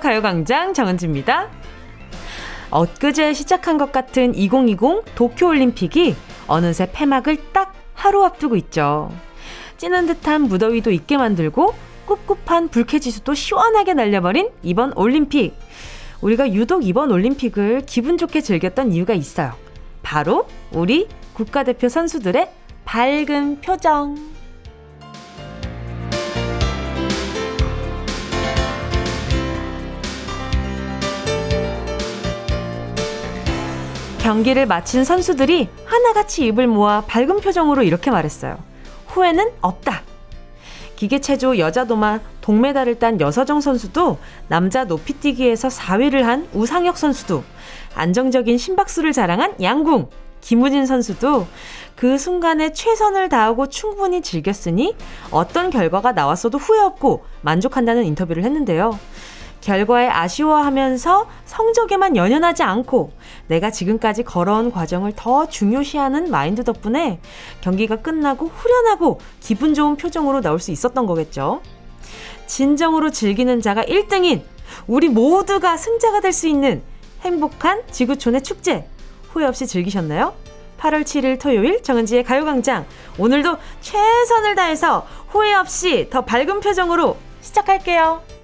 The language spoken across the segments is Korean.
가요광장 정은지입니다. 엊그제 시작한 것 같은 2020 도쿄올림픽이 어느새 폐막을 딱 하루 앞두고 있죠. 찌는 듯한 무더위도 있게 만들고 꿉꿉한 불쾌지수도 시원하게 날려버린 이번 올림픽. 우리가 유독 이번 올림픽을 기분 좋게 즐겼던 이유가 있어요. 바로 우리 국가대표 선수들의 밝은 표정. 경기를 마친 선수들이 하나같이 입을 모아 밝은 표정으로 이렇게 말했어요. 후회는 없다. 기계체조 여자 도마 동메달을 딴 여서정 선수도 남자 높이뛰기에서 4위를 한 우상혁 선수도 안정적인 심박수를 자랑한 양궁 김우진 선수도 그 순간에 최선을 다하고 충분히 즐겼으니 어떤 결과가 나왔어도 후회 없고 만족한다는 인터뷰를 했는데요. 결과에 아쉬워하면서 성적에만 연연하지 않고 내가 지금까지 걸어온 과정을 더 중요시하는 마인드 덕분에 경기가 끝나고 후련하고 기분 좋은 표정으로 나올 수 있었던 거겠죠. 진정으로 즐기는 자가 1등인 우리 모두가 승자가 될 수 있는 행복한 지구촌의 축제 후회 없이 즐기셨나요? 8월 7일 토요일 정은지의 가요광장 오늘도 최선을 다해서 후회 없이 더 밝은 표정으로 시작할게요.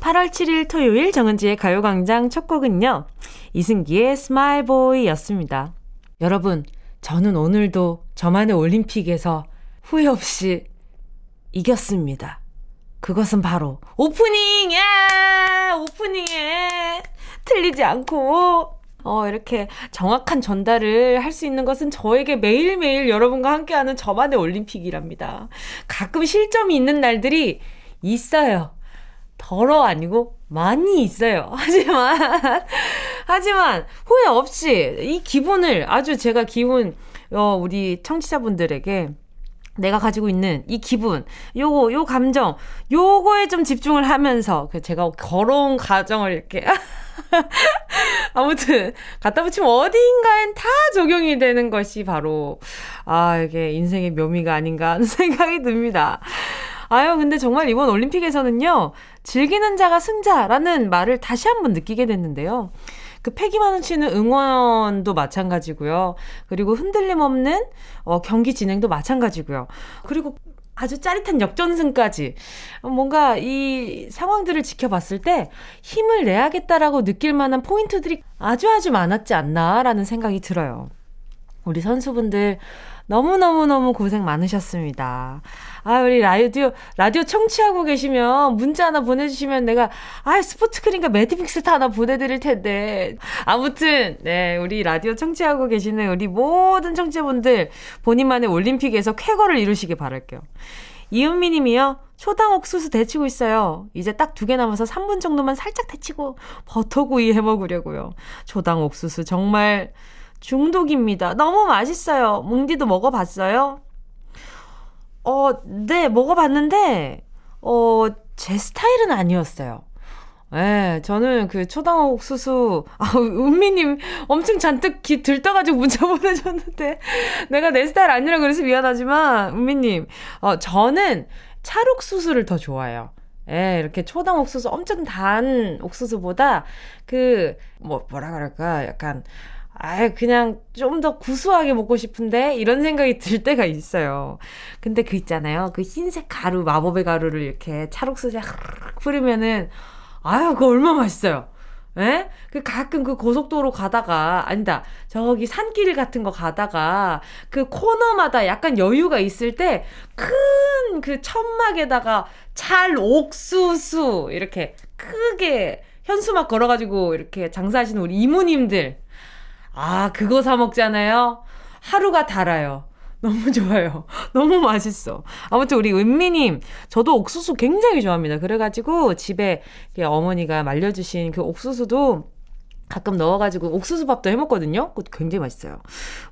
8월 7일 토요일 정은지의 가요광장 첫 곡은요. 이승기의 Smile Boy 였습니다. 여러분, 저는 오늘도 저만의 올림픽에서 후회 없이 이겼습니다. 그것은 바로 오프닝! 예! 오프닝에 틀리지 않고 어, 이렇게 정확한 전달을 할 수 있는 것은 저에게 매일매일 여러분과 함께하는 저만의 올림픽이랍니다. 가끔 실점이 있는 날들이 있어요. 덜어 아니고 많이 있어요. 하지만, 하지만, 후회 없이 이 기분을 아주 제가 기분, 어, 우리 청취자분들에게 내가 가지고 있는 이 기분, 요거, 요 감정, 요거에 좀 집중을 하면서, 그 제가 걸어온 과정을 이렇게. 아무튼, 갖다 붙이면 어디인가엔 다 적용이 되는 것이 바로, 아, 이게 인생의 묘미가 아닌가 하는 생각이 듭니다. 아유, 근데 정말 이번 올림픽에서는요, 즐기는 자가 승자라는 말을 다시 한번 느끼게 됐는데요. 그 패기만 치는 응원도 마찬가지고요. 그리고 흔들림 없는 어, 경기 진행도 마찬가지고요. 그리고 아주 짜릿한 역전승까지 뭔가 이 상황들을 지켜봤을 때 힘을 내야겠다라고 느낄 만한 포인트들이 아주 아주 많았지 않나라는 생각이 들어요. 우리 선수분들 너무너무너무 고생 많으셨습니다. 아, 우리 라디오, 라디오 청취하고 계시면 문자 하나 보내주시면 내가, 아, 스포츠크림과 매디픽스타 하나 보내드릴 텐데. 아무튼, 네, 우리 라디오 청취하고 계시는 우리 모든 청취자분들 본인만의 올림픽에서 쾌거를 이루시길 바랄게요. 이은미 님이요. 초당 옥수수 데치고 있어요. 이제 딱 두 개 남아서 3분 정도만 살짝 데치고 버터구이 해 먹으려고요. 초당 옥수수 정말 중독입니다. 너무 맛있어요. 뭉디도 먹어봤어요? 어, 네, 먹어봤는데, 어, 제 스타일은 아니었어요. 예, 네, 저는 그 초당 옥수수, 아, 은미님 엄청 잔뜩 기 들떠가지고 문자 보내줬는데, 내가 내 스타일 아니라 그래서 미안하지만, 은미님, 어, 저는 찰옥수수를 더 좋아해요. 예, 이렇게 초당 옥수수 엄청 단 옥수수보다 그, 뭐, 뭐라 그럴까, 약간, 아, 그냥 좀 더 구수하게 먹고 싶은데 이런 생각이 들 때가 있어요. 근데 그 있잖아요. 그 흰색 가루, 마법의 가루를 이렇게 찰옥수수에 뿌리면은 아유, 그거 얼마나 맛있어요. 예? 그 가끔 그 고속도로 가다가 아니다. 저기 산길 같은 거 가다가 그 코너마다 약간 여유가 있을 때 큰 그 천막에다가 찰 옥수수 이렇게 크게 현수막 걸어 가지고 이렇게 장사하시는 우리 이모님들 아, 그거 사 먹잖아요? 하루가 달아요. 너무 좋아요. 너무 맛있어. 아무튼 우리 은미님, 저도 옥수수 굉장히 좋아합니다. 그래가지고 집에 어머니가 말려주신 그 옥수수도 가끔 넣어가지고 옥수수밥도 해먹거든요. 그것도 굉장히 맛있어요.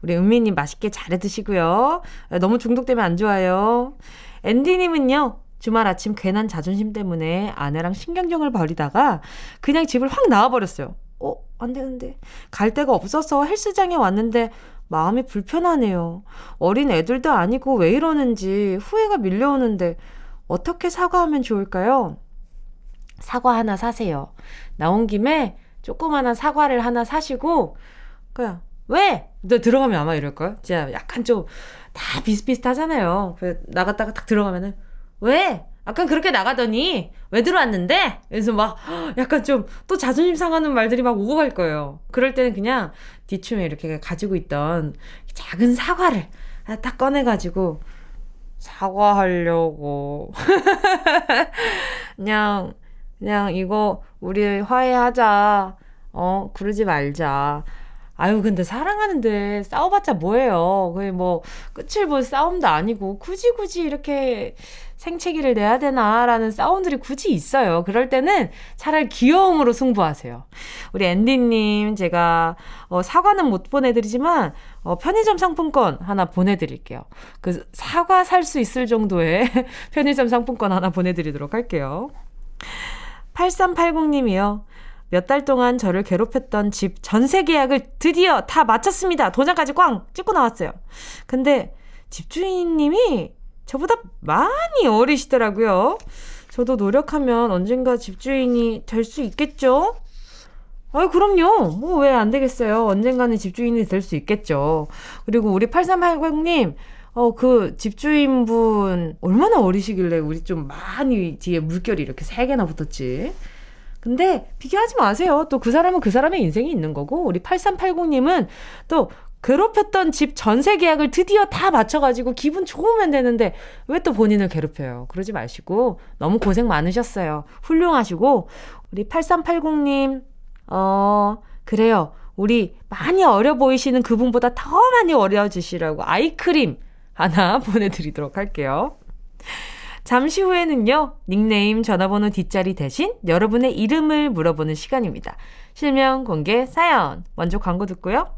우리 은미님 맛있게 잘 드시고요. 너무 중독되면 안 좋아요. 앤디님은요, 주말 아침 괜한 자존심 때문에 아내랑 신경정을 벌이다가 그냥 집을 확 나와버렸어요. 어, 안 되는데. 갈 데가 없어서 헬스장에 왔는데 마음이 불편하네요. 어린 애들도 아니고 왜 이러는지 후회가 밀려오는데 어떻게 사과하면 좋을까요? 사과 하나 사세요. 나온 김에 조그마한 사과를 하나 사시고, 그냥, 왜? 너 들어가면 아마 이럴걸? 진짜 약간 좀 다 비슷비슷하잖아요. 나갔다가 딱 들어가면은, 왜? 아까 그렇게 나가더니 왜 들어왔는데? 그래서 막 약간 좀 또 자존심 상하는 말들이 막 오고 갈 거예요. 그럴 때는 그냥 뒤춤에 이렇게 가지고 있던 작은 사과를 딱 꺼내가지고 사과하려고 그냥 그냥 이거 우리 화해하자. 어 그러지 말자. 아유, 근데 사랑하는데 싸워봤자 뭐예요. 그게 뭐, 끝을 볼 싸움도 아니고, 굳이 굳이 이렇게 생채기를 내야 되나라는 싸움들이 굳이 있어요. 그럴 때는 차라리 귀여움으로 승부하세요. 우리 앤디님, 제가, 어, 사과는 못 보내드리지만, 어, 편의점 상품권 하나 보내드릴게요. 그, 사과 살 수 있을 정도의 편의점 상품권 하나 보내드리도록 할게요. 8380님이요. 몇 달 동안 저를 괴롭혔던 집 전세 계약을 드디어 다 마쳤습니다. 도장까지 꽝 찍고 나왔어요. 근데 집주인님이 저보다 많이 어리시더라고요. 저도 노력하면 언젠가 집주인이 될 수 있겠죠? 아유, 그럼요. 뭐, 왜 안 되겠어요. 언젠가는 집주인이 될 수 있겠죠. 그리고 우리 8380님, 어, 그 집주인분, 얼마나 어리시길래 우리 좀 많이 뒤에 물결이 이렇게 세 개나 붙었지? 근데 비교하지 마세요. 또 그 사람은 그 사람의 인생이 있는 거고, 우리 8380님은 또 괴롭혔던 집 전세 계약을 드디어 다 맞춰가지고 기분 좋으면 되는데 왜 또 본인을 괴롭혀요? 그러지 마시고 너무 고생 많으셨어요. 훌륭하시고 우리 8380님 어 그래요. 우리 많이 어려 보이시는 그분보다 더 많이 어려지시라고 아이크림 하나 보내드리도록 할게요. 잠시 후에는요, 닉네임 전화번호 뒷자리 대신 여러분의 이름을 물어보는 시간입니다. 실명 공개 사연. 먼저 광고 듣고요.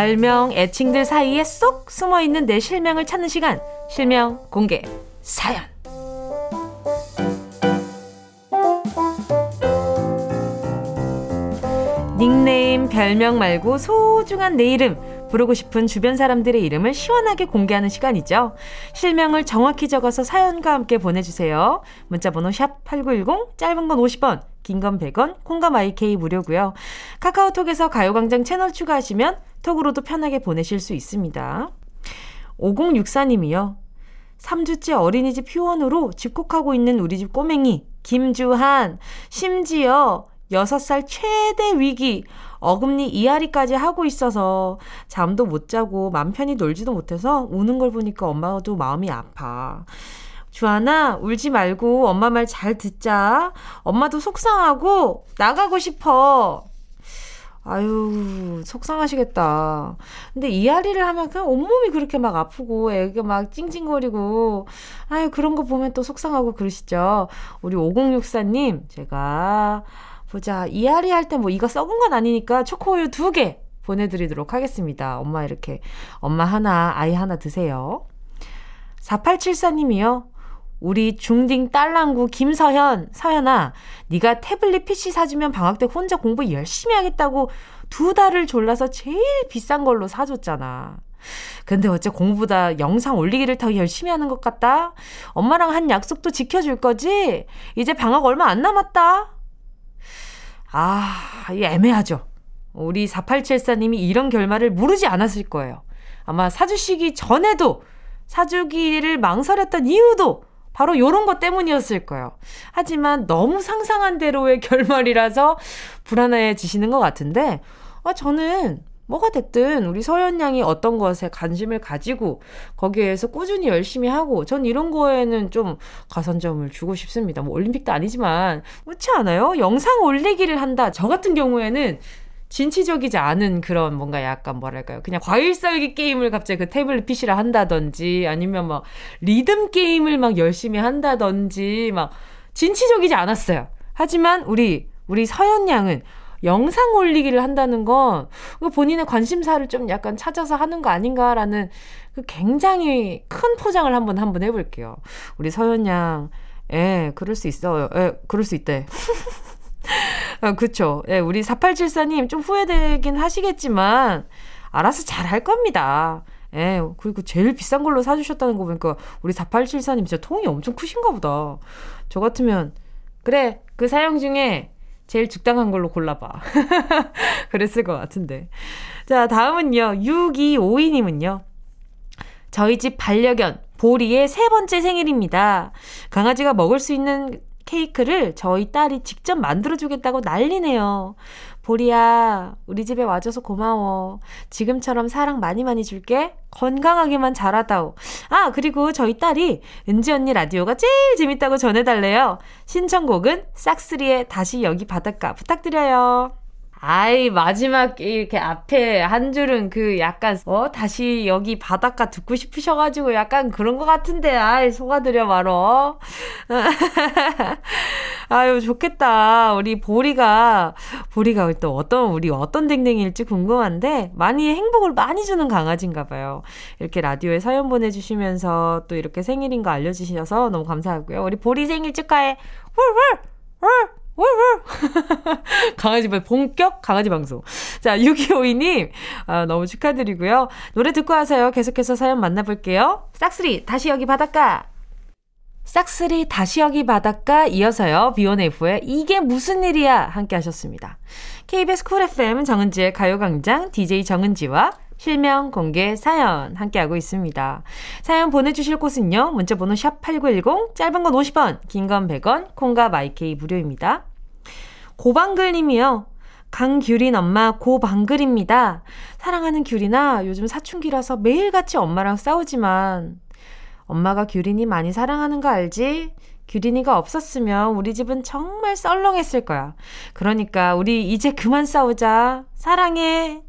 별명 애칭들 사이에 쏙 숨어 있는 내 실명을 찾는 시간. 실명 공개 사연. 닉네임, 별명 말고 소중한 내 이름, 부르고 싶은 주변 사람들의 이름을 시원하게 공개하는 시간이죠. 실명을 정확히 적어서 사연과 함께 보내주세요. 문자번호 샵 8910, 짧은 건 50원, 긴 건 100원, 콩감 IK 무료고요. 카카오톡에서 가요광장 채널 추가하시면 톡으로도 편하게 보내실 수 있습니다. 5064님이요. 3주째 어린이집 휴원으로 집콕하고 있는 우리 집 꼬맹이 김주한 심지어 6살 최대 위기 어금니 이앓이까지 하고 있어서 잠도 못 자고 맘 편히 놀지도 못해서 우는 걸 보니까 엄마도 마음이 아파. 주하나 울지 말고 엄마 말 잘 듣자. 엄마도 속상하고 나가고 싶어. 아유, 속상하시겠다. 근데 이앓이를 하면 그냥 온몸이 그렇게 막 아프고 애가 막 찡찡거리고 아유, 그런 거 보면 또 속상하고 그러시죠. 우리 5064님, 제가 보자. 이앓이 할 때 뭐 이거 썩은 건 아니니까 초코우유 두 개 보내드리도록 하겠습니다. 엄마 이렇게 엄마 하나 아이 하나 드세요. 4874님이요. 우리 중딩 딸랑구 김서현, 서현아, 네가 태블릿 PC 사주면 방학 때 혼자 공부 열심히 하겠다고 두 달을 졸라서 제일 비싼 걸로 사줬잖아. 근데 어째 공부보다 영상 올리기를 더 열심히 하는 것 같다? 엄마랑 한 약속도 지켜줄 거지? 이제 방학 얼마 안 남았다? 아, 이 애매하죠. 우리 4874님이 이런 결말을 모르지 않았을 거예요. 아마 사주시기 전에도 사주기를 망설였던 이유도 바로 요런 것 때문이었을 거예요. 하지만 너무 상상한 대로의 결말이라서 불안해지시는 것 같은데, 아, 저는 뭐가 됐든 우리 서현 양이 어떤 것에 관심을 가지고 거기에서 꾸준히 열심히 하고 전 이런 거에는 좀 가산점을 주고 싶습니다. 뭐 올림픽도 아니지만 그렇지 않아요? 영상 올리기를 한다. 저 같은 경우에는 진취적이지 않은 그런 뭔가 약간 뭐랄까요. 그냥 과일 썰기 게임을 갑자기 그 태블릿 PC를 한다든지 아니면 막 리듬 게임을 막 열심히 한다든지 막 진취적이지 않았어요. 하지만 우리, 우리 서연 양은 영상 올리기를 한다는 건 본인의 관심사를 좀 약간 찾아서 하는 거 아닌가라는 그 굉장히 큰 포장을 한번 한번 해볼게요. 우리 서연 양, 예, 그럴 수 있어요. 예, 그럴 수 있대. 아, 그쵸. 예, 우리 4874님 좀 후회되긴 하시겠지만, 알아서 잘 할 겁니다. 예, 그리고 제일 비싼 걸로 사주셨다는 거 보니까, 우리 4874님 진짜 통이 엄청 크신가 보다. 저 같으면, 그래, 그 사용 중에 제일 적당한 걸로 골라봐. 그랬을 것 같은데. 자, 다음은요, 6252님은요. 저희 집 반려견, 보리의 세 번째 생일입니다. 강아지가 먹을 수 있는 케이크를 저희 딸이 직접 만들어주겠다고 난리네요. 보리야, 우리 집에 와줘서 고마워. 지금처럼 사랑 많이 많이 줄게. 건강하게만 자라다오. 아, 그리고 저희 딸이 은지 언니 라디오가 제일 재밌다고 전해달래요. 신청곡은 싹스리의 다시 여기 바닷가 부탁드려요. 아이, 마지막 이렇게 앞에 한 줄은 그 약간, 어, 다시 여기 바닷가 듣고 싶으셔가지고 약간 그런 것 같은데, 아이, 속아드려 말어. 아유, 좋겠다. 우리 보리가, 보리가 또 어떤, 우리 어떤 댕댕이일지 궁금한데, 많이 행복을 많이 주는 강아지인가 봐요. 이렇게 라디오에 사연 보내주시면서 또 이렇게 생일인 거 알려주셔서 너무 감사하고요. 우리 보리 생일 축하해. 훌훌! 훌! 강아지 본격 강아지 방송. 자, 6252님, 아, 너무 축하드리고요. 노래 듣고 와서요. 계속해서 사연 만나볼게요. 싹쓸이, 다시 여기 바닷가. 싹쓸이 다시 여기 바닷가 이어서요. B1F의 이게 무슨 일이야 함께 하셨습니다. KBS Cool FM 정은지의 가요광장 DJ 정은지와 실명 공개 사연 함께하고 있습니다. 사연 보내주실 곳은요. 문자번호 샵 8910 짧은 건 50원 긴 건 100원 콩과 마이케이 무료입니다. 고방글님이요. 강규린 엄마 고방글입니다. 사랑하는 규린아, 요즘 사춘기라서 매일같이 엄마랑 싸우지만 엄마가 규린이 많이 사랑하는 거 알지? 규린이가 없었으면 우리 집은 정말 썰렁했을 거야. 그러니까 우리 이제 그만 싸우자. 사랑해.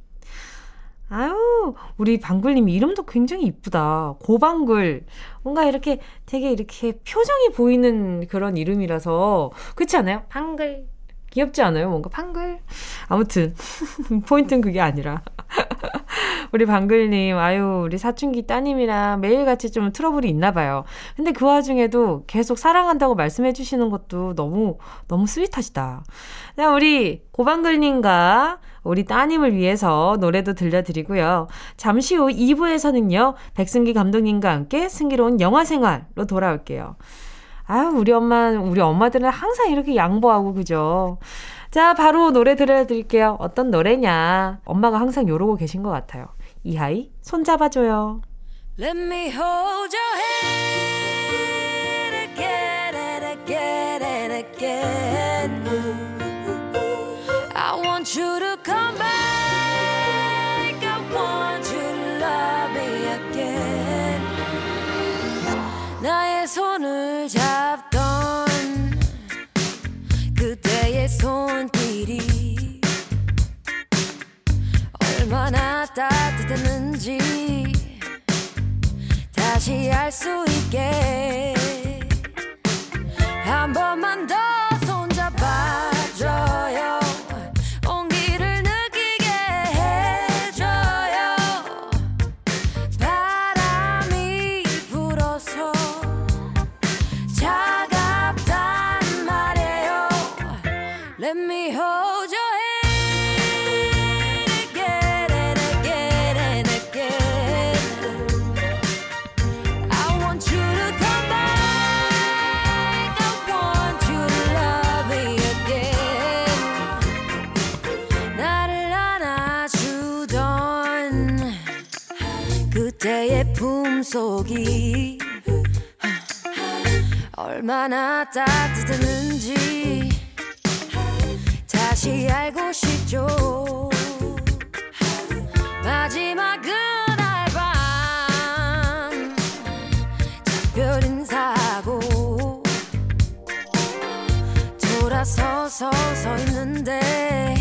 아유, 우리 방글님 이름도 굉장히 이쁘다. 고방글. 뭔가 이렇게 되게 이렇게 표정이 보이는 그런 이름이라서. 그렇지 않아요? 방글. 귀엽지 않아요? 뭔가 방글? 아무튼, 포인트는 그게 아니라. 우리 방글님, 아유, 우리 사춘기 따님이랑 매일같이 좀 트러블이 있나 봐요. 근데 그 와중에도 계속 사랑한다고 말씀해 주시는 것도 너무, 너무 스윗하시다. 자, 우리 고방글님과 우리 따님을 위해서 노래도 들려드리고요. 잠시 후 2부에서는요, 백승기 감독님과 함께 승기로운 영화 생활로 돌아올게요. 아유, 우리 엄마, 우리 엄마들은 항상 이렇게 양보하고, 그죠? 자, 바로 노래 들려드릴게요. 어떤 노래냐. 엄마가 항상 이러고 계신 것 같아요. 이하이, 손잡아줘요. Let me hold your 따뜻했는지 다시 알 수 있게 한 번만 더 속이 얼마나 따뜻했는지 다시 알고 싶죠. 마지막 그날 밤 작별 인사하고 돌아서서 서 있는데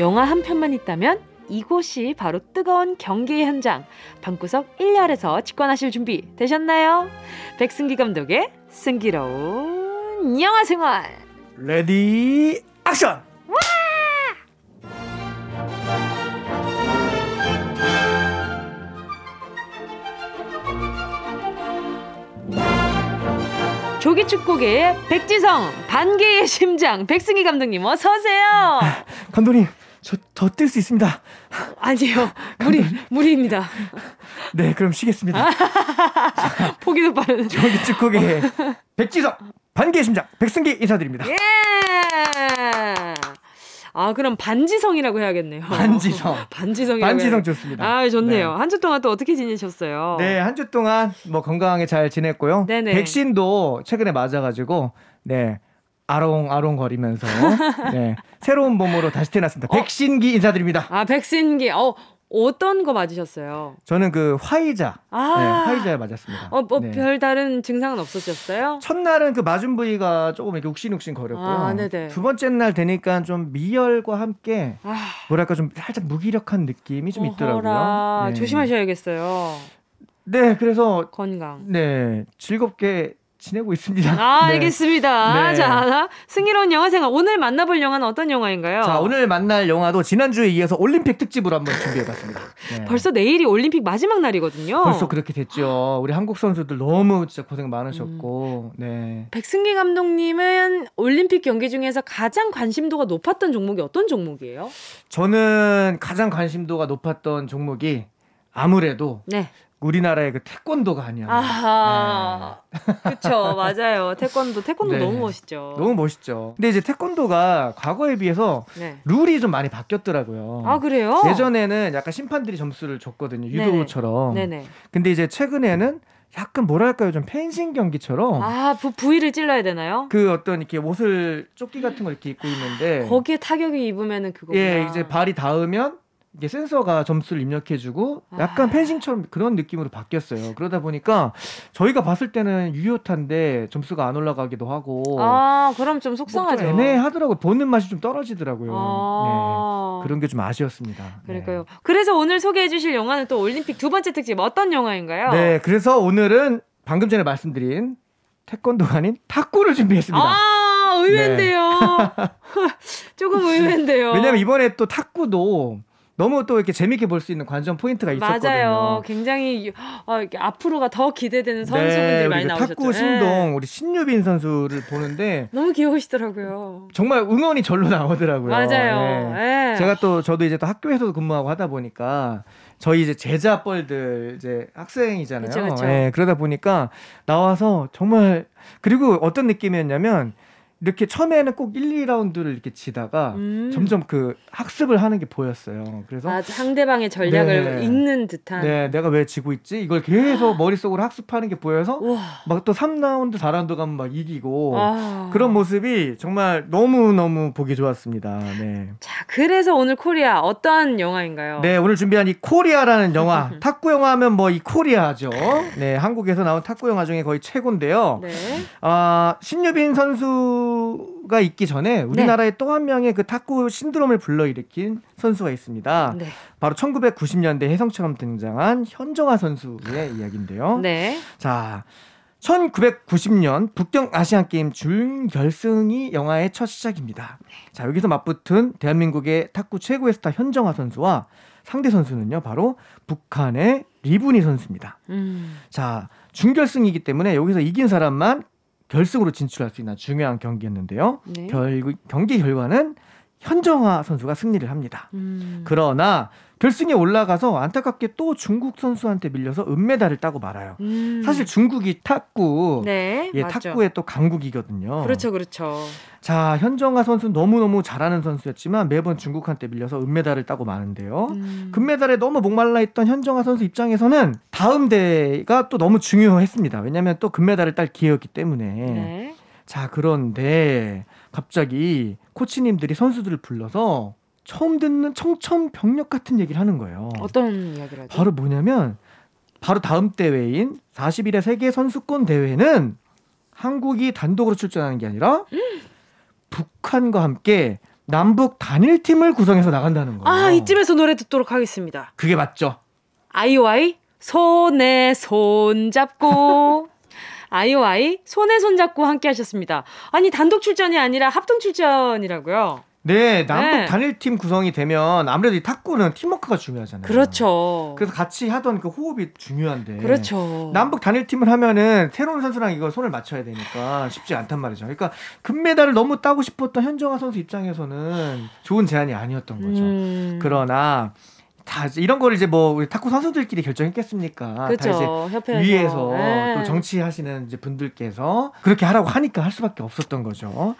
영화 한 편만 있다면 이곳이 바로 뜨거운 경기 현장 방구석 1열에서 직관하실 준비 되셨나요? 백승기 감독의 승기로운 영화 생활 Ready action! 조기축구계의 백지성 반개의 심장 백승기 감독님 어서 오세요. 감독님 저더 뛸수 있습니다. 아니요 무리 무리입니다. 네 그럼 쉬겠습니다. 포기도 빠른 조기축구계의 백지성 반개의 심장 백승기 인사드립니다. 예. 아, 그럼 반지성이라고 해야겠네요. 반지성. 반지성이 반지성 좋습니다. 아, 좋네요. 네. 한주 동안 또 어떻게 지내셨어요? 네, 한 주 동안 뭐 건강하게 잘 지냈고요. 네네. 백신도 최근에 맞아가지고, 네. 아롱아롱 거리면서 네, 새로운 몸으로 다시 태어났습니다. 어? 백신기 인사드립니다. 아 백신기. 어 어떤 거 맞으셨어요? 저는 그 화이자. 아~ 네, 화이자에 맞았습니다. 어, 뭐 네. 별다른 증상은 없으셨어요? 첫날은 그 맞은 부위가 조금 이렇게 욱신욱신 거렸고요. 아, 두 번째 날 되니까 좀 미열과 함께 아~ 뭐랄까 좀 살짝 무기력한 느낌이 좀. 있더라고요. 네. 조심하셔야겠어요. 네, 그래서 건강. 네, 즐겁게 지내고 있습니다. 아, 네. 알겠습니다. 네. 자, 승희로운 영화 생활. 오늘 만나볼 영화는 어떤 영화인가요? 자, 오늘 만날 영화도 지난주에 이어서 올림픽 특집으로 한번 준비해봤습니다. 네. 벌써 내일이 올림픽 마지막 날이거든요. 벌써 그렇게 됐죠. 우리 한국 선수들 너무 진짜 고생 많으셨고, 음. 네. 백승기 감독님은 올림픽 경기 중에서 가장 관심도가 높았던 종목이 어떤 종목이에요? 저는 가장 관심도가 높았던 종목이 아무래도 네. 우리나라의 그 태권도가 아니야. 아, 네. 그쵸, 맞아요. 태권도, 태권도 네. 너무 멋있죠. 너무 멋있죠. 근데 이제 태권도가 과거에 비해서 네. 룰이 좀 많이 바뀌었더라고요. 아, 그래요? 예전에는 약간 심판들이 점수를 줬거든요. 유도처럼. 네네. 근데 이제 최근에는 약간 뭐랄까요 좀 펜싱 경기처럼 아 부, 부위를 찔러야 되나요? 그 어떤 이렇게 옷을 조끼 같은 걸 이렇게 입고 있는데 거기에 타격이 입으면은 그거 예 이제 발이 닿으면 이게 센서가 점수를 입력해주고 약간 아. 펜싱처럼 그런 느낌으로 바뀌었어요. 그러다 보니까 저희가 봤을 때는 유효탄데 점수가 안 올라가기도 하고. 아, 그럼 좀 속상하죠. 뭐 애매하더라고요. 보는 맛이 좀 떨어지더라고요. 아. 네. 그런 게 좀 아쉬웠습니다. 그러니까요. 네. 그래서 오늘 소개해 주실 영화는 또 올림픽 두 번째 특집 어떤 영화인가요? 네, 그래서 오늘은 방금 전에 말씀드린 태권도가 아닌 탁구를 준비했습니다. 아, 의외인데요. 네. 조금 의외인데요. 왜냐면 이번에 또 탁구도 너무 또 이렇게 재밌게 볼 수 있는 관전 포인트가 있었거든요. 맞아요. 굉장히 어, 앞으로가 더 기대되는 선수분들이 네, 많이 나오셨죠. 탁구 신동 네. 우리 신유빈 선수를 보는데 너무 귀여우시더라고요. 정말 응원이 절로 나오더라고요. 맞아요. 네. 네. 제가 또 저도 이제 또 학교에서도 근무하고 하다 보니까 저희 이제 제자뻘들 이제 학생이잖아요. 그쵸, 그쵸. 네, 그러다 보니까 나와서 정말 그리고 어떤 느낌이었냐면 이렇게 처음에는 꼭 1, 2라운드를 이렇게 치다가 음. 점점 그 학습을 하는 게 보였어요. 그래서 아, 상대방의 전략을 네. 읽는 듯한. 네, 내가 왜 지고 있지? 이걸 계속 머릿속으로 학습하는 게 보여서 막 또 3라운드, 4라운드 가면 막 이기고 아. 그런 모습이 정말 너무너무 보기 좋았습니다. 네. 자, 그래서 오늘 코리아 어떤 영화인가요? 네, 오늘 준비한 이 코리아라는 영화. 탁구 영화 하면 뭐 이 코리아죠. 네, 한국에서 나온 탁구 영화 중에 거의 최고인데요. 네. 아, 신유빈 선수 선수가 있기 전에 우리나라에 네. 또한 명의 그 탁구 신드롬을 불러일으킨 선수가 있습니다. 네. 바로 1990년대 혜성처럼 등장한 현정아 선수의 이야기인데요. 네. 자, 1990년 북경 아시안 게임 준결승이 영화의 첫 시작입니다. 자, 여기서 맞붙은 대한민국의 탁구 최고의 스타 현정아 선수와 상대 선수는요, 바로 북한의 리브니 선수입니다. 음. 자, 준결승이기 때문에 여기서 이긴 사람만 결승으로 진출할 수 있는 중요한 경기였는데요. 네. 결, 경기 결과는 현정화 선수가 승리를 합니다. 음. 그러나 결승에 올라가서 안타깝게 또 중국 선수한테 밀려서 은메달을 따고 말아요. 음. 사실 중국이 탁구, 네, 예, 탁구의 또 강국이거든요. 그렇죠, 그렇죠. 자, 현정아 선수는 너무너무 잘하는 선수였지만 매번 중국한테 밀려서 은메달을 따고 마는데요. 음. 금메달에 너무 목말라 있던 현정아 선수 입장에서는 다음 대회가 또 너무 중요했습니다. 왜냐하면 또 금메달을 딸 기회였기 때문에. 네. 자, 그런데 갑자기 코치님들이 선수들을 불러서 처음 듣는 청천벽력 같은 얘기를 하는 거예요. 어떤 이야기를 하죠? 바로 뭐냐면 바로 다음 대회인 41회 세계 선수권 대회는 한국이 단독으로 출전하는 게 아니라 음. 북한과 함께 남북 단일 팀을 구성해서 나간다는 거예요. 아, 이쯤에서 노래 듣도록 하겠습니다. 그게 맞죠. 아이오아이 손에 손 잡고 아이오아이 손에 손 잡고 함께 하셨습니다. 아니 단독 출전이 아니라 합동 출전이라고요. 네, 남북 네. 단일팀 구성이 되면 아무래도 이 탁구는 팀워크가 중요하잖아요. 그렇죠. 그래서 같이 하던 그 호흡이 중요한데. 그렇죠. 남북 단일팀을 하면은 새로운 선수랑 이거 손을 맞춰야 되니까 쉽지 않단 말이죠. 그러니까 금메달을 너무 따고 싶었던 현정아 선수 입장에서는 좋은 제안이 아니었던 거죠. 음. 그러나 다 이런 거를 이제 뭐 우리 탁구 선수들끼리 결정했겠습니까? 그렇죠. 다 이제 위에서 네. 또 정치하시는 이제 분들께서 그렇게 하라고 하니까 할 수밖에 없었던 거죠.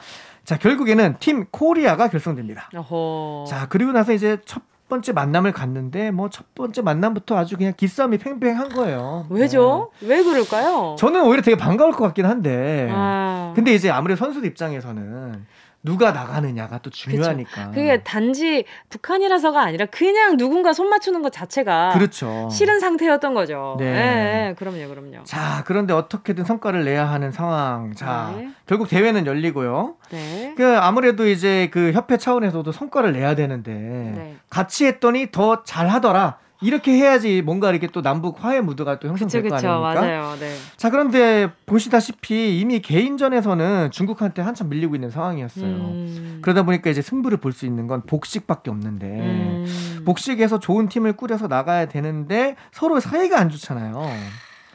자, 결국에는 팀 코리아가 결성됩니다. 어허. 자, 그리고 나서 이제 첫 번째 만남을 갔는데 뭐 첫 번째 만남부터 아주 그냥 기싸움이 팽팽한 거예요. 왜죠? 네. 왜 그럴까요? 저는 오히려 되게 반가울 것 같긴 한데. 아. 근데 이제 아무래도 선수들 입장에서는 누가 나가느냐가 또 중요하니까. 그쵸. 그게 단지 북한이라서가 아니라 그냥 누군가 손 맞추는 것 자체가 그렇죠. 싫은 상태였던 거죠. 네. 네. 그럼요, 그럼요. 자, 그런데 어떻게든 성과를 내야 하는 상황. 자, 네. 결국 대회는 열리고요. 네. 그 아무래도 이제 그 협회 차원에서도 성과를 내야 되는데 네. 같이 했더니 더 잘하더라. 이렇게 해야지 뭔가 이렇게 또 남북 화해 무드가 또 형성될 그쵸, 그쵸, 거 아닙니까? 맞아요. 네. 자 그런데 보시다시피 이미 개인전에서는 중국한테 한참 밀리고 있는 상황이었어요. 음. 그러다 보니까 이제 승부를 볼 수 있는 건 복식밖에 없는데 음. 복식에서 좋은 팀을 꾸려서 나가야 되는데 서로 사이가 안 좋잖아요.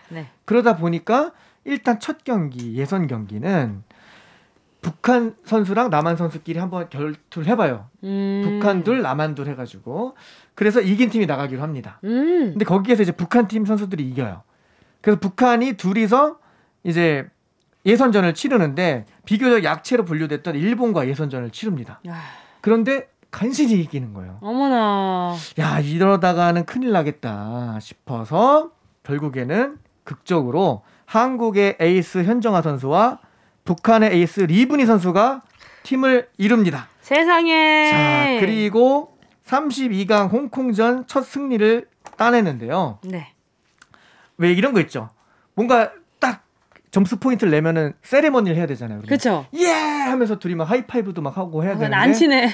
네. 그러다 보니까 일단 첫 경기 예선 경기는 북한 선수랑 남한 선수끼리 한번 결투를 해봐요. 음. 북한 둘, 남한 둘 해가지고 그래서 이긴 팀이 나가기로 합니다. 음. 근데 거기에서 이제 북한 팀 선수들이 이겨요. 그래서 북한이 둘이서 이제 예선전을 치르는데 비교적 약체로 분류됐던 일본과 예선전을 치릅니다. 야. 그런데 간신히 이기는 거예요. 어머나. 야, 이러다가는 큰일 나겠다 싶어서 결국에는 극적으로 한국의 에이스 현정화 선수와 북한의 에이스 리분희 선수가 팀을 이룹니다. 세상에. 자, 그리고 32강 홍콩전 첫 승리를 따내는데요. 네. 왜 이런 거 있죠? 뭔가 딱 점수 포인트를 내면은 세레머니를 해야 되잖아요. 그렇죠. 예 하면서 둘이 막 하이파이브도 막 하고 해야 아, 되는데 안 치네.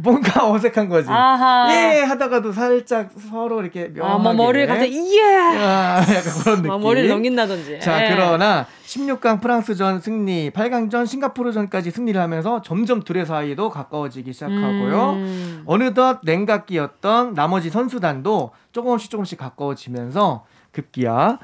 뭔가 어색한 거지. 아하. 예 하다가도 살짝 서로 이렇게 묘하게. 아, 뭐 머리를 갑자기 예. 아, 약간 그런 느낌. 뭐 머리를 넘긴다든지. 자, 예. 그러나 16강 프랑스전 승리, 8강전 싱가포르전까지 승리를 하면서 점점 둘의 사이도 가까워지기 시작하고요. 음. 어느덧 냉각기였던 나머지 선수단도 조금씩 조금씩 가까워지면서 급기야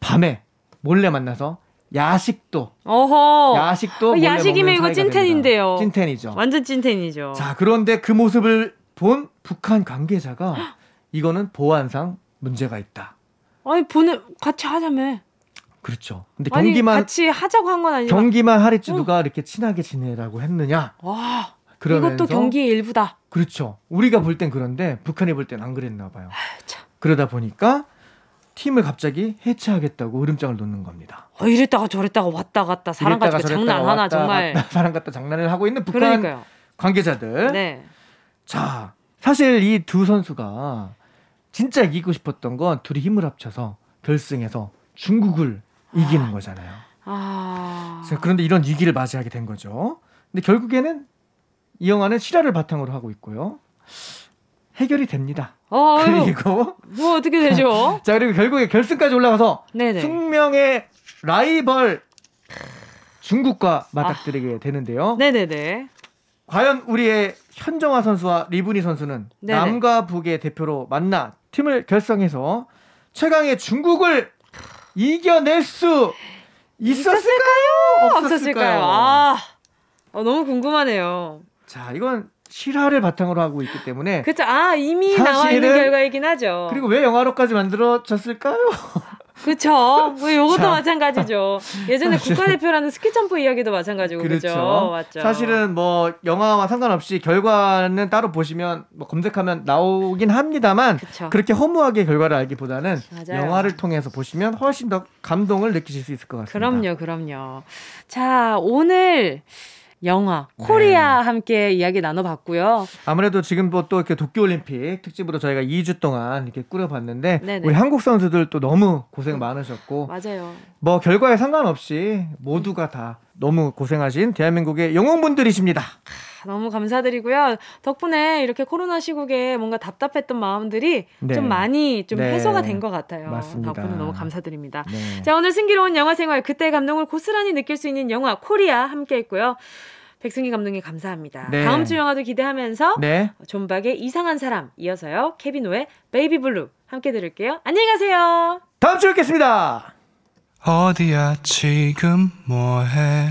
밤에 몰래 만나서 야식도. 어허. 야식도. 어, 야식이면 이거 찐텐인데요. 찐텐이죠. 완전 찐텐이죠. 자, 그런데 그 모습을 본 북한 관계자가 이거는 보안상 문제가 있다. 아니, 보내, 같이 하자며. 그렇죠. 근데 경기만. 아니, 같이 하자고 한 건 아니라. 경기만 하랬지 어. 누가 이렇게 친하게 지내라고 했느냐. 와. 그러면서, 이것도 경기의 일부다. 그렇죠. 우리가 볼 땐 그런데 북한이 볼 땐 안 그랬나 봐요. 아, 그러다 보니까 팀을 갑자기 해체하겠다고 으름장을 놓는 겁니다. 어, 이랬다가 저랬다가 왔다 갔다 사람 같은 장난 하나 정말 갔다, 사람 같다 장난을 하고 있는 북한 그러니까요. 관계자들. 네. 자, 사실 이 두 선수가 진짜 이기고 싶었던 건 둘이 힘을 합쳐서 결승에서 중국을 아. 이기는 거잖아요. 아. 그런데 이런 위기를 맞이하게 된 거죠. 근데 결국에는 이 영화는 실화를 바탕으로 하고 있고요. 해결이 됩니다. 어, 그리고 뭐 어떻게 되죠? 자 그리고 결국에 결승까지 올라가서 네네. 숙명의 라이벌 중국과 맞닥뜨리게 아. 되는데요. 네네네. 과연 우리의 현정화 선수와 리브니 선수는 네네. 남과 북의 대표로 만나 팀을 결성해서 최강의 중국을 이겨낼 수 있었을까요? 있었을까요? 없었을까요? 아, 어, 너무 궁금하네요. 자, 이건 실화를 바탕으로 하고 있기 때문에 그렇죠. 아 이미 나와 있는 결과이긴 하죠. 그리고 왜 영화로까지 만들어졌을까요? 그렇죠. 뭐 요것도 마찬가지죠. 예전에 국가대표라는 스키 점프 이야기도 마찬가지고 그렇죠. 그렇죠. 맞죠. 사실은 뭐 영화와 상관없이 결과는 따로 보시면 뭐 검색하면 나오긴 합니다만 그쵸. 그렇게 허무하게 결과를 알기보다는 맞아요. 영화를 통해서 보시면 훨씬 더 감동을 느끼실 수 있을 것 같습니다. 그럼요, 그럼요. 자, 오늘 영화 코리아 네. 함께 이야기 나눠봤고요. 아무래도 지금 뭐 또 이렇게 도쿄올림픽 특집으로 저희가 2주 동안 이렇게 꾸려봤는데 네네. 우리 한국 선수들 또 너무 고생 많으셨고 맞아요. 뭐 결과에 상관없이 모두가 다 너무 고생하신 대한민국의 영웅분들이십니다. 너무 감사드리고요. 덕분에 이렇게 코로나 시국에 뭔가 답답했던 마음들이 네. 좀 많이 좀 네. 해소가 된 것 같아요. 맞습니다. 덕분에 너무 감사드립니다. 네. 자, 오늘 승기로운 영화 생활 그때의 감동을 고스란히 느낄 수 있는 영화 코리아 함께 했고요. 백승희 감독님 감사합니다. 네. 다음 주 영화도 기대하면서 네. 존박의 이상한 사람 이어서요. 케빈오의 Baby Blue 함께 들을게요. 안녕히 가세요. 다음 주에 뵙겠습니다. 어디야 지금 뭐해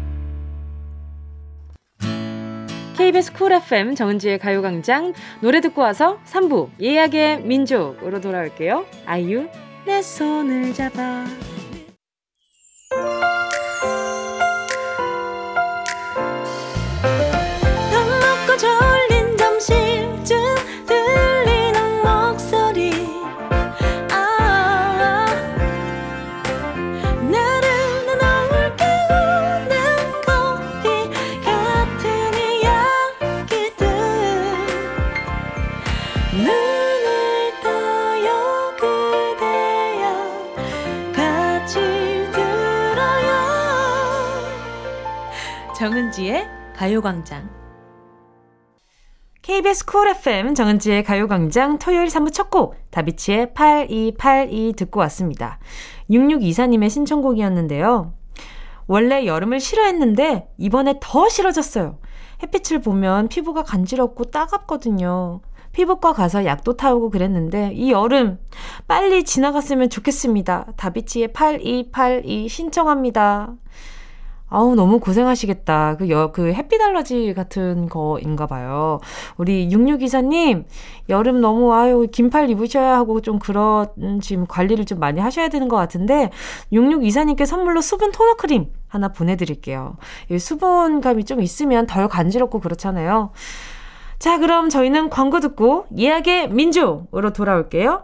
KBS 쿨 FM 정은지의 가요광장 노래 듣고 와서 3부 예약의 민족으로 돌아올게요. 아이유 내 손을 잡아 정은지의 가요광장. KBS 쿨 FM 정은지의 가요광장 토요일 3부 첫 곡, 다비치의 8282 듣고 왔습니다. 6624님의 신청곡이었는데요. 원래 여름을 싫어했는데, 이번에 더 싫어졌어요. 햇빛을 보면 피부가 간지럽고 따갑거든요. 피부과 가서 약도 타오고 그랬는데, 이 여름 빨리 지나갔으면 좋겠습니다. 다비치의 8282 신청합니다. 아우, 너무 고생하시겠다. 그, 여, 그 햇빛 알러지 같은 거인가 봐요. 우리 6624님, 여름 너무, 아유, 긴팔 입으셔야 하고 좀 그런, 지금 관리를 좀 많이 하셔야 되는 것 같은데, 6624님께 선물로 수분 토너 크림 하나 보내드릴게요. 이 수분감이 좀 있으면 덜 간지럽고 그렇잖아요. 자, 그럼 저희는 광고 듣고 예약의 민족으로 돌아올게요.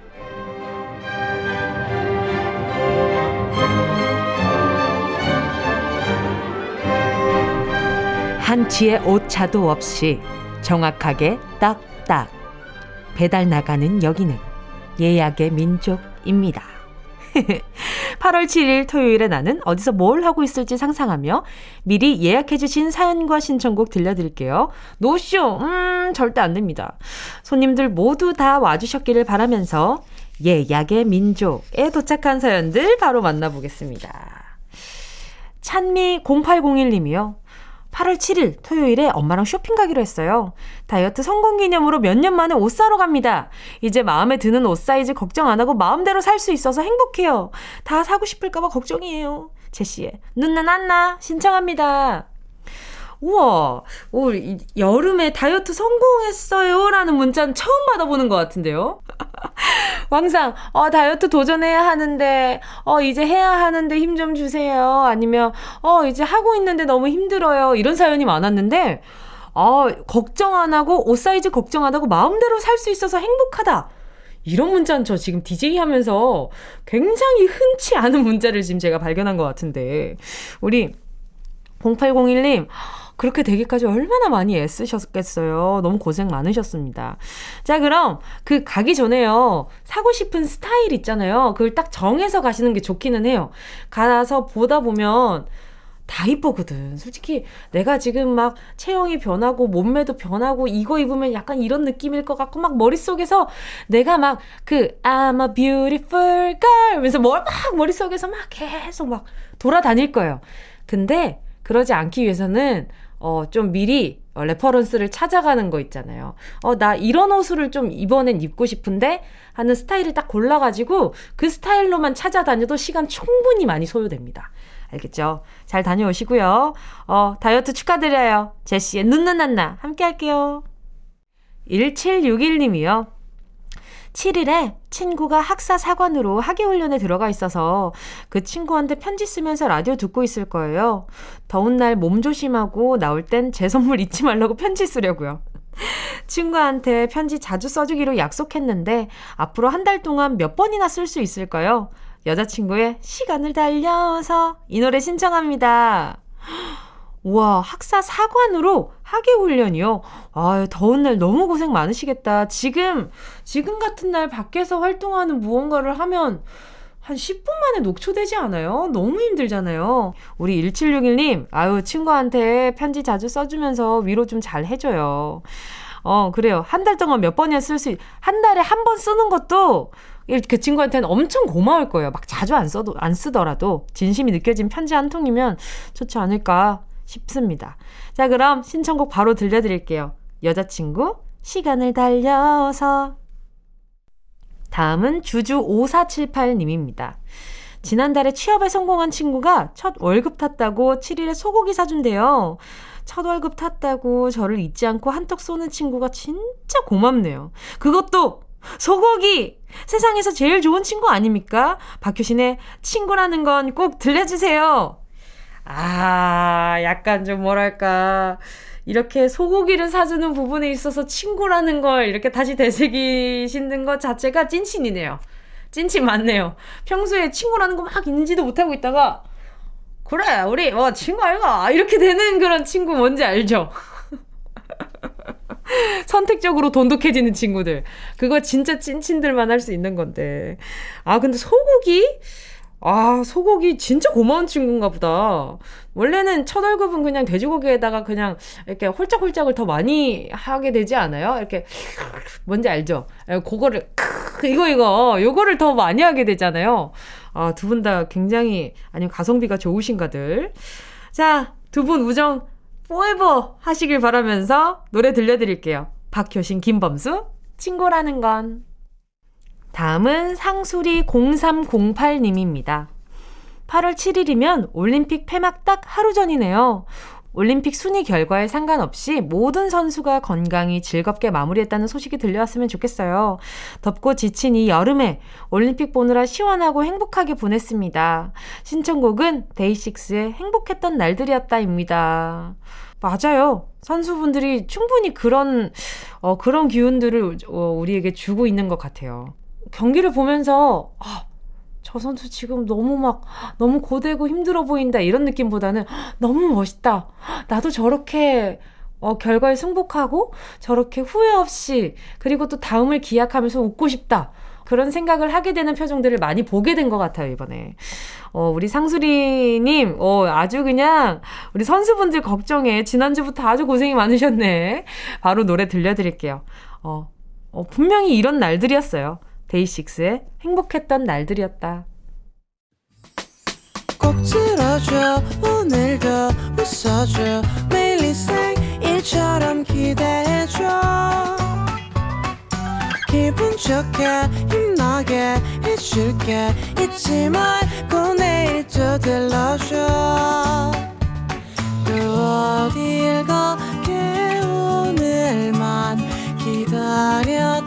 한치의 오차도 없이 정확하게 딱딱 배달 나가는 여기는 예약의 민족입니다. 8월 7일 토요일에 나는 어디서 뭘 하고 있을지 상상하며 미리 예약해주신 사연과 신청곡 들려드릴게요. 노쇼, 음, 절대 안 됩니다. 손님들 모두 다 와주셨기를 바라면서 예약의 민족에 도착한 사연들 바로 만나보겠습니다. 찬미 0801님이요. 8월 7일 토요일에 엄마랑 쇼핑 가기로 했어요. 다이어트 성공 기념으로 몇 년 만에 옷 사러 갑니다. 이제 마음에 드는 옷 사이즈 걱정 안 하고 마음대로 살 수 있어서 행복해요. 다 사고 싶을까봐 걱정이에요. 제시의 눈누난나 신청합니다. 우와, 오, 여름에 다이어트 성공했어요. 라는 문자는 처음 받아보는 것 같은데요. 항상, 어, 다이어트 도전해야 하는데, 어, 이제 해야 하는데 힘 좀 주세요. 아니면, 어, 이제 하고 있는데 너무 힘들어요. 이런 사연이 많았는데, 어, 걱정 안 하고, 옷 사이즈 걱정 안 하고, 마음대로 살 수 있어서 행복하다. 이런 문자는 저 지금 DJ 하면서 굉장히 흔치 않은 문자를 지금 제가 발견한 것 같은데, 우리 0801님, 그렇게 되기까지 얼마나 많이 애쓰셨겠어요. 너무 고생 많으셨습니다. 자, 그럼 그 가기 전에요. 사고 싶은 스타일 있잖아요. 그걸 딱 정해서 가시는 게 좋기는 해요. 가서 보다 보면 다 이쁘거든. 솔직히 내가 지금 막 체형이 변하고 몸매도 변하고 이거 입으면 약간 이런 느낌일 것 같고 막 머릿속에서 내가 막 그 I'm a beautiful girl 하면서 막 머릿속에서 막 계속 막 돌아다닐 거예요. 근데 그러지 않기 위해서는 어, 좀 미리 어, reference를 찾아가는 거 있잖아요. 어, 나 이런 옷을 좀 이번엔 입고 싶은데 하는 스타일을 딱 골라가지고 그 스타일로만 찾아다녀도 시간 충분히 많이 소요됩니다. 알겠죠? 잘 다녀오시고요. 어, 다이어트 축하드려요. 제시의 눈누난나 함께 할게요. 1761님이요. 7일에 친구가 학사 사관으로 학예훈련에 들어가 있어서 그 친구한테 편지 쓰면서 라디오 듣고 있을 거예요. 더운 날 몸 조심하고 나올 땐 제 선물 잊지 말라고 편지 쓰려고요. 친구한테 편지 자주 써주기로 약속했는데 앞으로 한 달 동안 몇 번이나 쓸 수 있을까요? 여자친구의 시간을 달려서 이 노래 신청합니다. 와, 학사 사관으로 학예 훈련이요? 아, 더운 날 너무 고생 많으시겠다. 지금, 지금 같은 날 밖에서 활동하는 무언가를 하면 한 10분 만에 녹초되지 않아요? 너무 힘들잖아요. 우리 1761님, 아유, 친구한테 편지 자주 써주면서 위로 좀 잘 해줘요. 어, 그래요. 한 달 동안 몇 번이나 쓸 수, 한 달에 한 번 쓰는 것도 그 친구한테는 엄청 고마울 거예요. 막 자주 안 써도, 안 쓰더라도 진심이 느껴진 편지 한 통이면 좋지 않을까 싶습니다. 자, 그럼 신청곡 바로 들려드릴게요. 여자친구, 시간을 달려서. 다음은 주주 5478님입니다. 지난달에 취업에 성공한 친구가 첫 월급 탔다고 7일에 소고기 사준대요. 첫 월급 탔다고 저를 잊지 않고 한턱 쏘는 친구가 진짜 고맙네요. 그것도 소고기! 세상에서 제일 좋은 친구 아닙니까? 박효신의 친구라는 건 꼭 들려주세요. 아, 약간 좀 뭐랄까. 이렇게 소고기를 사주는 부분에 있어서 친구라는 걸 이렇게 다시 되새기시는 것 자체가 찐친이네요. 찐친 맞네요. 평소에 친구라는 거 막 인지도 못하고 있다가, 그래, 우리, 뭐, 친구 아이가? 이렇게 되는 그런 친구 뭔지 알죠? 선택적으로 돈독해지는 친구들. 그거 진짜 찐친들만 할 수 있는 건데. 아, 근데 소고기? 아, 소고기 진짜 고마운 친구인가 보다. 원래는 첫 월급은 그냥 돼지고기에다가 그냥 이렇게 홀짝홀짝을 더 많이 하게 되지 않아요? 이렇게, 뭔지 알죠? 예, 그거를, 이거, 이거, 요거를 더 많이 하게 되잖아요. 아, 두 분 다 굉장히, 아니면 가성비가 좋으신가들. 자, 두 분 우정 포에버 하시길 바라면서 노래 들려드릴게요. 박효신, 김범수, 친구라는 건. 다음은 상수리 0308님입니다. 8월 7일이면 올림픽 폐막 딱 하루 전이네요. 올림픽 순위 결과에 상관없이 모든 선수가 건강히 즐겁게 마무리했다는 소식이 들려왔으면 좋겠어요. 덥고 지친 이 여름에 올림픽 보느라 시원하고 행복하게 보냈습니다. 신청곡은 데이식스의 행복했던 날들이었다입니다. 맞아요. 선수분들이 충분히 그런, 어, 그런 기운들을 어, 우리에게 주고 있는 것 같아요. 경기를 보면서 아, 저 선수 지금 너무 막 너무 고되고 힘들어 보인다 이런 느낌보다는 너무 멋있다. 나도 저렇게 어, 결과에 승복하고 저렇게 후회 없이 그리고 또 다음을 기약하면서 웃고 싶다. 그런 생각을 하게 되는 표정들을 많이 보게 된 것 같아요, 이번에. 어, 우리 상수리님, 어, 아주 그냥, 우리 선수분들 걱정해. 지난주부터 아주 고생이 많으셨네. 바로 노래 들려드릴게요. 어, 어 분명히 이런 날들이었어요. 데이식스의 행복했던 날들이었다. 꼭 들어줘 오늘도 웃어줘. 매일 일상일처럼 기대해줘. 기분 좋게 힘나게 해줄게. 잊지 말고 내일 또 들러줘. 또 어딜 가게 오늘만 기다렸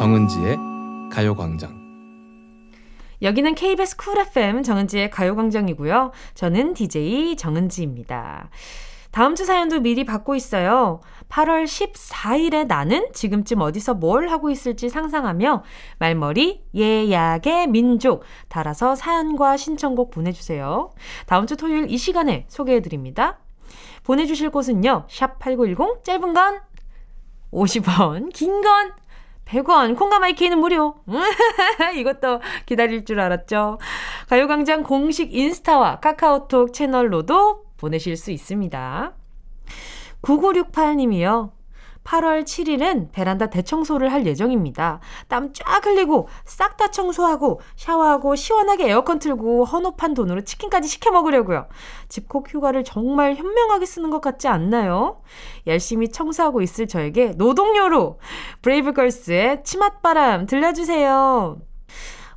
정은지의 가요광장 여기는 KBS 쿨 FM 정은지의 가요광장이고요. 저는 DJ 정은지입니다. 다음 주 사연도 미리 받고 있어요. 8월 14일에 나는 지금쯤 어디서 뭘 하고 있을지 상상하며 말머리 예약의 민족 달아서 사연과 신청곡 보내주세요. 다음 주 토요일 이 시간에 소개해드립니다. 보내주실 곳은요. 샵 8910 짧은 건 50원 긴 건 100원 콩과 마이K는 무료 이것도 기다릴 줄 알았죠. 가요광장 공식 인스타와 카카오톡 채널로도 보내실 수 있습니다. 9968님이요. 8월 7일은 베란다 대청소를 할 예정입니다. 땀 쫙 흘리고 싹 다 청소하고 샤워하고 시원하게 에어컨 틀고 헌옷판 돈으로 치킨까지 시켜 먹으려고요. 집콕 휴가를 정말 현명하게 쓰는 것 같지 않나요? 열심히 청소하고 있을 저에게 노동요로 브레이브걸스의 치맛바람 들려주세요.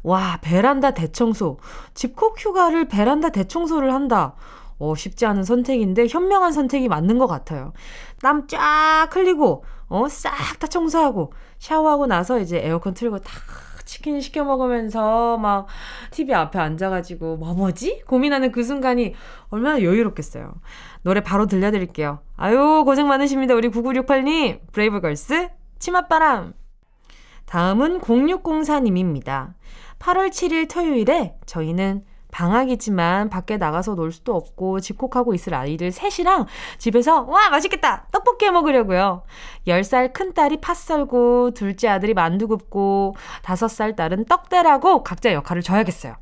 와, 베란다 대청소. 집콕 휴가를 베란다 대청소를 한다. 어, 쉽지 않은 선택인데 현명한 선택이 맞는 것 같아요. 땀 쫙 흘리고, 어, 싹 다 청소하고, 샤워하고 나서 이제 에어컨 틀고 탁 치킨 시켜 먹으면서 막 TV 앞에 앉아가지고 뭐 뭐지? 고민하는 그 순간이 얼마나 여유롭겠어요. 노래 바로 들려드릴게요. 아유, 고생 많으십니다. 우리 9968님. 브레이브걸스, 치맛바람. 다음은 0604님입니다. 8월 7일 토요일에 저희는 방학이지만 밖에 나가서 놀 수도 없고 집콕하고 있을 아이들 셋이랑 집에서 와 맛있겠다 떡볶이 해 먹으려고요. 10살 큰딸이 팥 썰고 둘째 아들이 만두 굽고 5살 딸은 떡대라고 각자 역할을 줘야겠어요.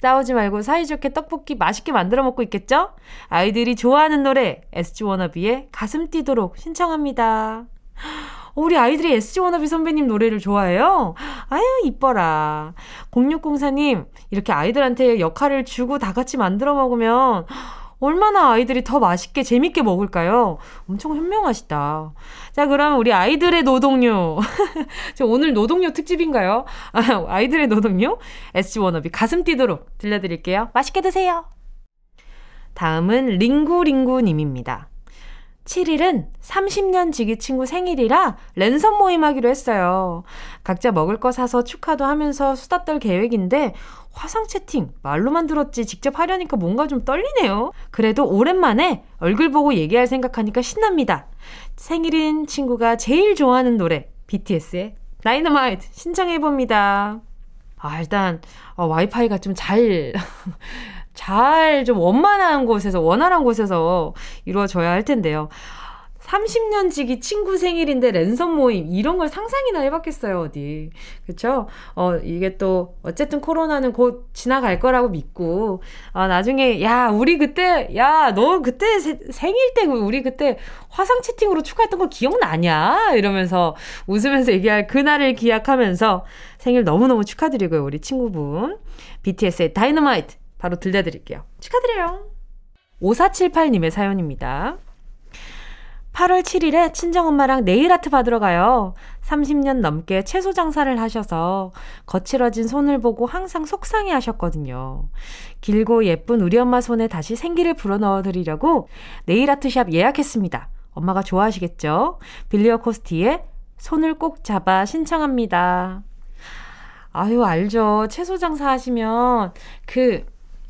싸우지 말고 사이좋게 떡볶이 맛있게 만들어 먹고 있겠죠? 아이들이 좋아하는 노래 SG 워너비의 가슴 뛰도록 신청합니다. 우리 아이들이 SG 워너비 선배님 노래를 좋아해요? 아유, 이뻐라. 0604님, 이렇게 아이들한테 역할을 주고 다 같이 만들어 먹으면 얼마나 아이들이 더 맛있게 재밌게 먹을까요? 엄청 현명하시다. 자, 그럼 우리 아이들의 노동요. 저 오늘 노동요 특집인가요? 아, 아이들의 노동요? SG 워너비 가슴 뛰도록 들려드릴게요. 맛있게 드세요. 다음은 링구링구님입니다. 7일은 30년 지기 친구 생일이라 랜선 모임하기로 했어요. 각자 먹을 거 사서 축하도 하면서 수다 떨 계획인데 화상 채팅 말로만 들었지 직접 하려니까 뭔가 좀 떨리네요. 그래도 오랜만에 얼굴 보고 얘기할 생각하니까 신납니다. 생일인 친구가 제일 좋아하는 노래 BTS의 다이너마이트 신청해 봅니다. 아, 일단 어, 와이파이가 좀 잘 잘 좀 원만한 곳에서 원활한 곳에서 이루어져야 할 텐데요. 30년 지기 친구 생일인데 랜선 모임 이런 걸 상상이나 해봤겠어요 어디. 그쵸? 어 이게 또 어쨌든 코로나는 곧 지나갈 거라고 믿고 아 나중에 야 우리 그때 야 너 그때 세, 생일 때 우리 그때 화상 채팅으로 축하했던 거 기억나냐? 이러면서 웃으면서 얘기할 그날을 기약하면서 생일 너무너무 축하드리고요 우리 친구분. BTS의 다이너마이트 바로 들려드릴게요. 축하드려요. 5478님의 사연입니다. 8월 7일에 친정엄마랑 네일 아트 받으러 가요. 30년 넘게 채소 장사를 하셔서 거칠어진 손을 보고 항상 속상해 하셨거든요. 길고 예쁜 우리 엄마 손에 다시 생기를 불어넣어 드리려고 네일 아트샵 예약했습니다. 엄마가 좋아하시겠죠? 빌리어 코스티에 손을 꼭 잡아 신청합니다. 아유, 알죠. 채소 장사 하시면 그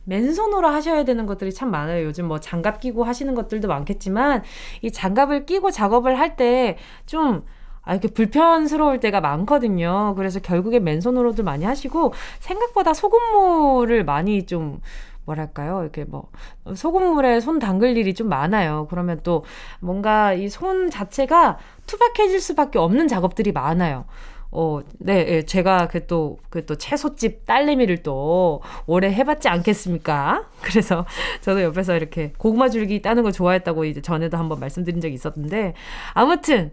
맨손으로 하셔야 되는 것들이 참 많아요. 요즘 뭐 장갑 끼고 하시는 것들도 많겠지만 이 장갑을 끼고 작업을 할 때좀 아, 이렇게 불편스러울 때가 많거든요. 그래서 결국에 맨손으로도 많이 하시고 생각보다 소금물을 많이 좀 뭐랄까요? 이렇게 뭐 소금물에 손 담글 일이 좀 많아요. 그러면 또 뭔가 이 손 자체가 투박해질 수밖에 없는 작업들이 많아요. 어, 네, 예, 제가 그 또, 그 또 채소집 딸내미를 또 오래 해봤지 않겠습니까? 그래서 저도 옆에서 이렇게 고구마 줄기 따는 거 좋아했다고 이제 전에도 한번 말씀드린 적이 있었는데, 아무튼,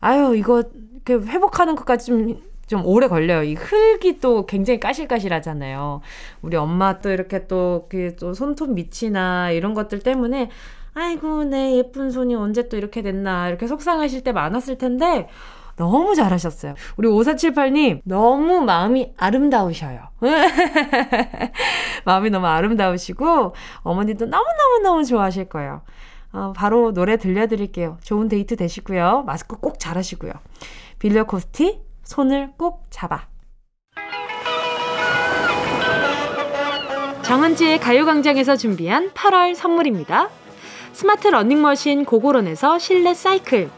아유, 이거, 이렇게 회복하는 것까지 좀, 좀 오래 걸려요. 이 흙이 또 굉장히 까실까실하잖아요. 우리 엄마 또 이렇게 또, 그또 손톱 밑이나 이런 것들 때문에, 아이고, 내 예쁜 손이 언제 또 이렇게 됐나, 이렇게 속상하실 때 많았을 텐데, 너무 잘하셨어요. 우리 5478님, 너무 마음이 아름다우셔요. 마음이 너무 아름다우시고, 어머니도 너무너무너무 좋아하실 거예요. 어, 바로 노래 들려드릴게요. 좋은 데이트 되시고요. 마스크 꼭 잘하시고요. 빌려 코스티, 손을 꼭 잡아. 정은지의 가요광장에서 준비한 8월 선물입니다. 스마트 러닝머신 고고런에서 실내 사이클.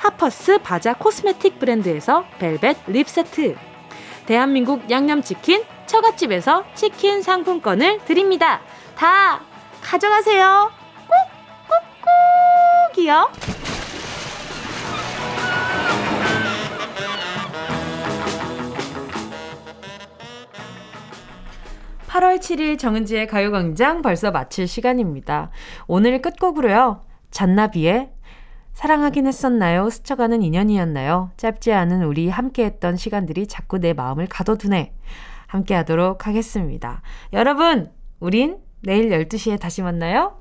하퍼스 바자 코스메틱 브랜드에서 벨벳 립 세트 대한민국 양념치킨 처갓집에서 치킨 상품권을 드립니다. 다 가져가세요. 꾹꾹꾹이요. 8월 7일 정은지의 가요광장 벌써 마칠 시간입니다. 오늘 끝곡으로요. 잔나비의 사랑하긴 했었나요? 스쳐가는 인연이었나요? 짧지 않은 우리 함께했던 시간들이 자꾸 내 마음을 가둬두네. 함께 하도록 하겠습니다. 여러분, 우린 내일 12시에 다시 만나요.